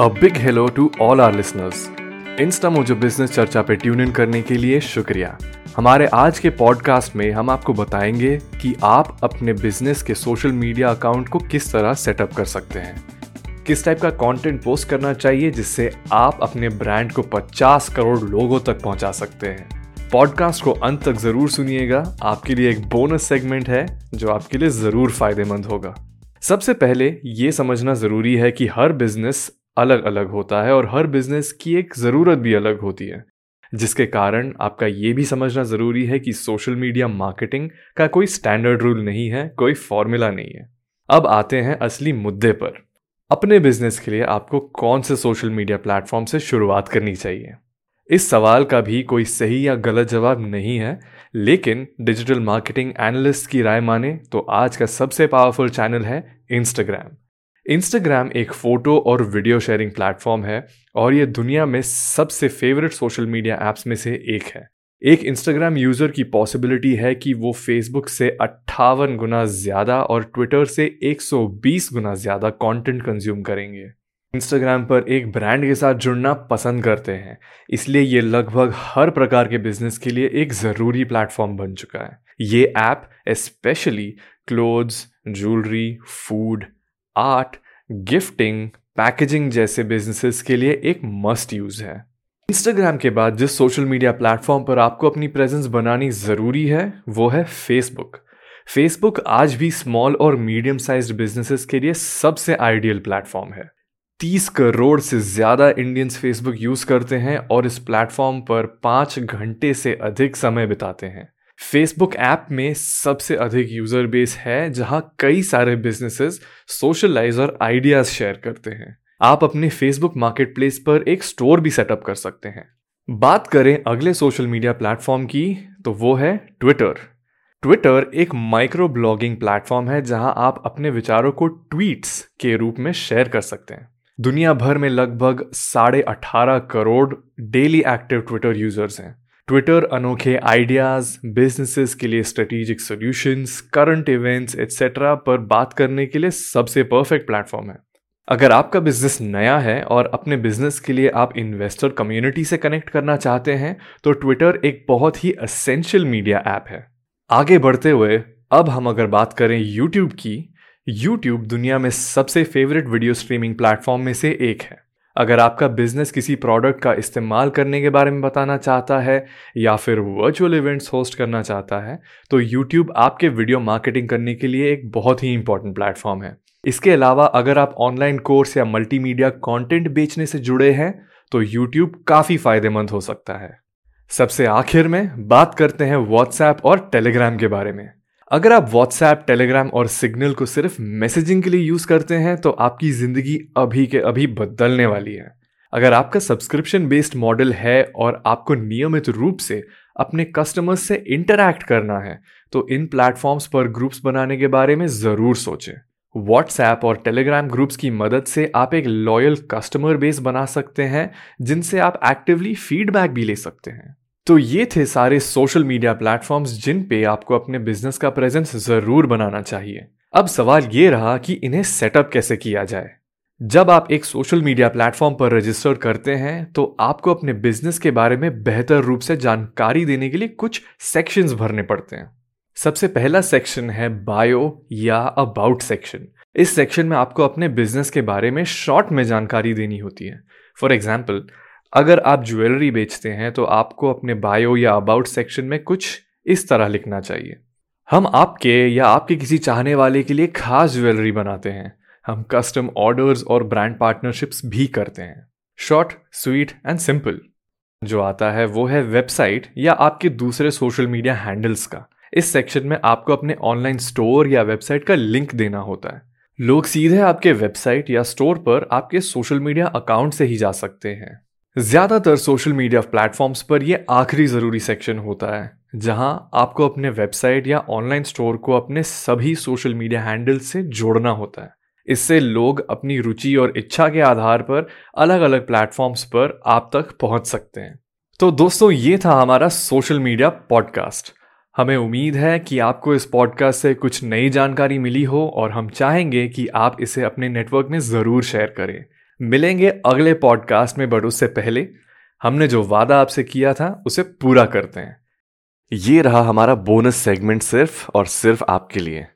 A big hello to all our listeners Instamojo business चर्चा पे tune in करने के लिए शुक्रिया। हमारे आज के पॉडकास्ट में हम आपको बताएँगे कि आप अपने बिज़नेस के सोशल मीडिया अकाउंट को किस तरह सेटअप कर सकते हैं। किस टाइप का कंटेंट पोस्ट करना चाहिए जिससे आप अपने ब्रांड को 50 करोड़ लोगों तक पहुँचा सकते हैं। पॉडकास्ट को अंत तक ज़रूर सुनिएगा। आपके लिए एक बोनस सेगमेंट है, जो आपके लिए ज़रूर फ़ायदेमंद होगा। सबसे पहले ये समझना ज़रूरी है कि हर बिज़नेस अलग अलग होता है और हर बिज़नेस की एक ज़रूरत भी अलग होती है। जिसके कारण आपका ये भी समझना ज़रूरी है कि सोशल मीडिया मार्केटिंग का कोई स्टैंडर्ड रूल नहीं है, कोई फॉर्मूला नहीं है। अब आते हैं असली मुद्दे पर। अपने बिज़नेस के लिए आपको कौन से सोशल मीडिया प्लेटफॉर्म से शुरुआत करनी चाहिए? इस सवाल का भी कोई सही या गलत जवाब नहीं है, लेकिन डिजिटल मार्केटिंग एनालिस्ट की राय माने तो आज का सबसे पावरफुल चैनल है इंस्टाग्राम इंस्टाग्राम एक फ़ोटो और वीडियो शेयरिंग प्लेटफॉर्म है और ये दुनिया में सबसे फेवरेट सोशल मीडिया ऐप्स में से एक है। एक इंस्टाग्राम यूज़र की पॉसिबिलिटी है कि वो फेसबुक से अट्ठावन गुना ज़्यादा और ट्विटर से 120 गुना ज़्यादा कंटेंट कंज्यूम करेंगे। इंस्टाग्राम पर एक ब्रांड के साथ जुड़ना पसंद करते हैं, इसलिए ये लगभग हर प्रकार के बिज़नेस के लिए एक ज़रूरी प्लेटफॉर्म बन चुका है। ये app specially clothes jewellery food art, gifting, packaging जैसे बिजनेसेस के लिए एक मस्ट यूज़ है। इंस्टाग्राम के बाद जिस सोशल मीडिया प्लेटफॉर्म पर आपको अपनी प्रेजेंस बनानी ज़रूरी है, वो है फेसबुक फेसबुक आज भी स्मॉल और मीडियम साइज़ बिजनेसेस के लिए सबसे आइडियल प्लेटफॉर्म है। तीस करोड़ से ज़्यादा इंडियंस फेसबुक यूज़ करते हैं और इस प्लेटफॉर्म पर पाँच घंटे से अधिक समय बिताते हैं। फेसबुक ऐप में सबसे अधिक यूज़र बेस है, जहाँ कई सारे बिजनेसेस सोशलाइज और आइडियाज़ शेयर करते हैं। आप अपने फेसबुक मार्केट प्लेस पर एक स्टोर भी सेटअप कर सकते हैं। बात करें अगले सोशल मीडिया प्लेटफॉर्म की तो वो है ट्विटर ट्विटर एक माइक्रो ब्लॉगिंग प्लेटफॉर्म है, जहाँ आप अपने विचारों को ट्वीट्स के रूप में शेयर कर सकते हैं। दुनिया भर में लगभग साढ़े अठारह crore daily active Twitter users हैं। ट्विटर अनोखे आइडियाज़ बिजनेसेस के लिए strategic solutions current events etcetera पर बात करने के लिए सबसे परफेक्ट प्लेटफॉर्म है। अगर आपका बिज़नेस नया है और अपने बिज़नेस के लिए आप इन्वेस्टर कम्युनिटी से कनेक्ट करना चाहते हैं तो ट्विटर एक बहुत ही असेंशियल मीडिया ऐप है। आगे बढ़ते हुए, अब हम अगर बात करें यूट्यूब की यूट्यूब दुनिया में सबसे फेवरेट वीडियो स्ट्रीमिंग प्लेटफॉर्म में से एक है। अगर आपका बिज़नेस किसी प्रोडक्ट का इस्तेमाल करने के बारे में बताना चाहता है, या फिर वर्चुअल इवेंट्स होस्ट करना चाहता है तो यूट्यूब आपके वीडियो मार्केटिंग करने के लिए एक बहुत ही इंपॉर्टेंट प्लेटफॉर्म है। इसके अलावा अगर आप ऑनलाइन कोर्स या मल्टीमीडिया कंटेंट बेचने से जुड़े हैं तो यूट्यूब काफ़ी फ़ायदेमंद हो सकता है। सबसे आखिर में बात करते हैं व्हाट्सएप और टेलीग्राम के बारे में। अगर आप व्हाट्सएप टेलीग्राम और सिग्नल को सिर्फ़ मैसेजिंग के लिए यूज़ करते हैं तो आपकी ज़िंदगी अभी के अभी बदलने वाली है। अगर आपका सब्सक्रिप्शन बेस्ड मॉडल है और आपको नियमित रूप से अपने कस्टमर्स से इंटरैक्ट करना है तो इन प्लेटफॉर्म्स पर ग्रुप्स बनाने के बारे में ज़रूर सोचें। व्हाट्सएप और टेलीग्राम ग्रुप्स की मदद से आप एक लॉयल कस्टमर बेस बना सकते हैं, जिनसे आप एक्टिवली फीडबैक भी ले सकते हैं। तो ये थे सारे सोशल मीडिया प्लेटफॉर्म्स जिन पे आपको अपने बिज़नेस का प्रेजेंस ज़रूर बनाना चाहिए। अब सवाल ये रहा कि इन्हें सेटअप कैसे किया जाए? जब आप एक सोशल मीडिया प्लेटफॉर्म पर रजिस्टर करते हैं तो आपको अपने बिज़नेस के बारे में बेहतर रूप से जानकारी देने के लिए कुछ सेक्शंस भरने पड़ते हैं। सबसे पहला सेक्शन है बायो या अबाउट सेक्शन इस सेक्शन में आपको अपने बिज़नेस के बारे में शॉर्ट में जानकारी देनी होती है। फॉर एग्ज़ाम्पल अगर आप ज्वेलरी बेचते हैं तो आपको अपने बायो या अबाउट सेक्शन में कुछ इस तरह लिखना चाहिए। हम आपके या आपके किसी चाहने वाले के लिए खास ज्वेलरी बनाते हैं। हम कस्टम ऑर्डर्स और ब्रांड पार्टनरशिप्स भी करते हैं। शॉर्ट स्वीट एंड सिंपल जो आता है, वो है वेबसाइट या आपके दूसरे सोशल मीडिया हैंडल्स का। इस सेक्शन में आपको अपने ऑनलाइन स्टोर या वेबसाइट का लिंक देना होता है। लोग सीधे आपके वेबसाइट या स्टोर पर आपके सोशल मीडिया अकाउंट से ही जा सकते हैं। ज़्यादातर सोशल मीडिया प्लेटफॉर्म्स पर यह आखिरी ज़रूरी सेक्शन होता है, जहाँ आपको अपने वेबसाइट या ऑनलाइन स्टोर को अपने सभी सोशल मीडिया हैंडल से जोड़ना होता है। इससे लोग अपनी रुचि और इच्छा के आधार पर अलग अलग प्लेटफॉर्म्स पर आप तक पहुँच सकते हैं। तो दोस्तों, ये था हमारा सोशल मीडिया पॉडकास्ट। हमें उम्मीद है कि आपको इस पॉडकास्ट से कुछ नई जानकारी मिली हो और हम चाहेंगे कि आप इसे अपने नेटवर्क में ज़रूर शेयर करें। मिलेंगे अगले पॉडकास्ट में बट उससे पहले हमने जो वादा आपसे किया था, उसे पूरा करते हैं। ये रहा हमारा बोनस सेगमेंट सिर्फ़ और सिर्फ़ आपके लिए।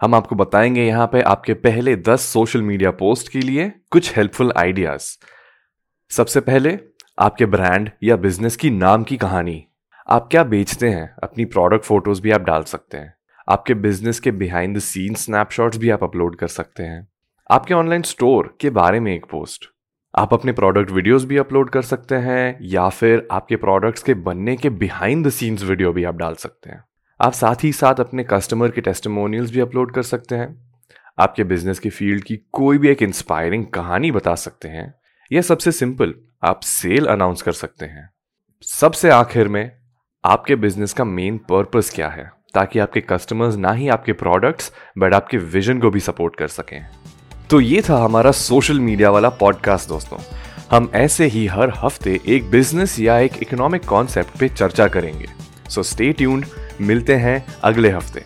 हम आपको बताएँगे यहाँ पे आपके पहले दस सोशल मीडिया पोस्ट के लिए कुछ हेल्पफुल आइडियाज़ सबसे पहले आपके ब्रांड या बिज़नेस की नाम की कहानी। आप क्या बेचते हैं? अपनी प्रोडक्ट फ़ोटोज़ भी आप डाल सकते हैं। आपके बिज़नेस के बिहाइंड द सीन स्नैपशॉट्स भी आप अपलोड कर सकते हैं। आपके ऑनलाइन स्टोर के बारे में एक पोस्ट आप अपने प्रोडक्ट वीडियोस भी अपलोड कर सकते हैं, या फिर आपके प्रोडक्ट्स के बनने के बिहाइंड द सीन्स वीडियो भी आप डाल सकते हैं. आप साथ ही साथ अपने कस्टमर के टेस्टिमोनियल्स भी अपलोड कर सकते हैं. आपके बिज़नेस की फ़ील्ड की कोई भी एक इंस्पायरिंग कहानी बता सकते हैं, या सबसे सिंपल आप सेल अनाउंस कर सकते हैं. सबसे आखिर में, आपके बिज़नेस का मेन पर्पस क्या है, ताकि आपके कस्टमर्स ना ही आपके प्रोडक्ट्स बट आपके विजन को भी सपोर्ट कर सकें. तो ये था हमारा सोशल मीडिया वाला पॉडकास्ट दोस्तों। हम ऐसे ही हर हफ़्ते एक बिज़नेस या एक इकोनॉमिक कॉन्सेप्ट पे चर्चा करेंगे। सो स्टे ट्यून्ड मिलते हैं अगले हफ़्ते।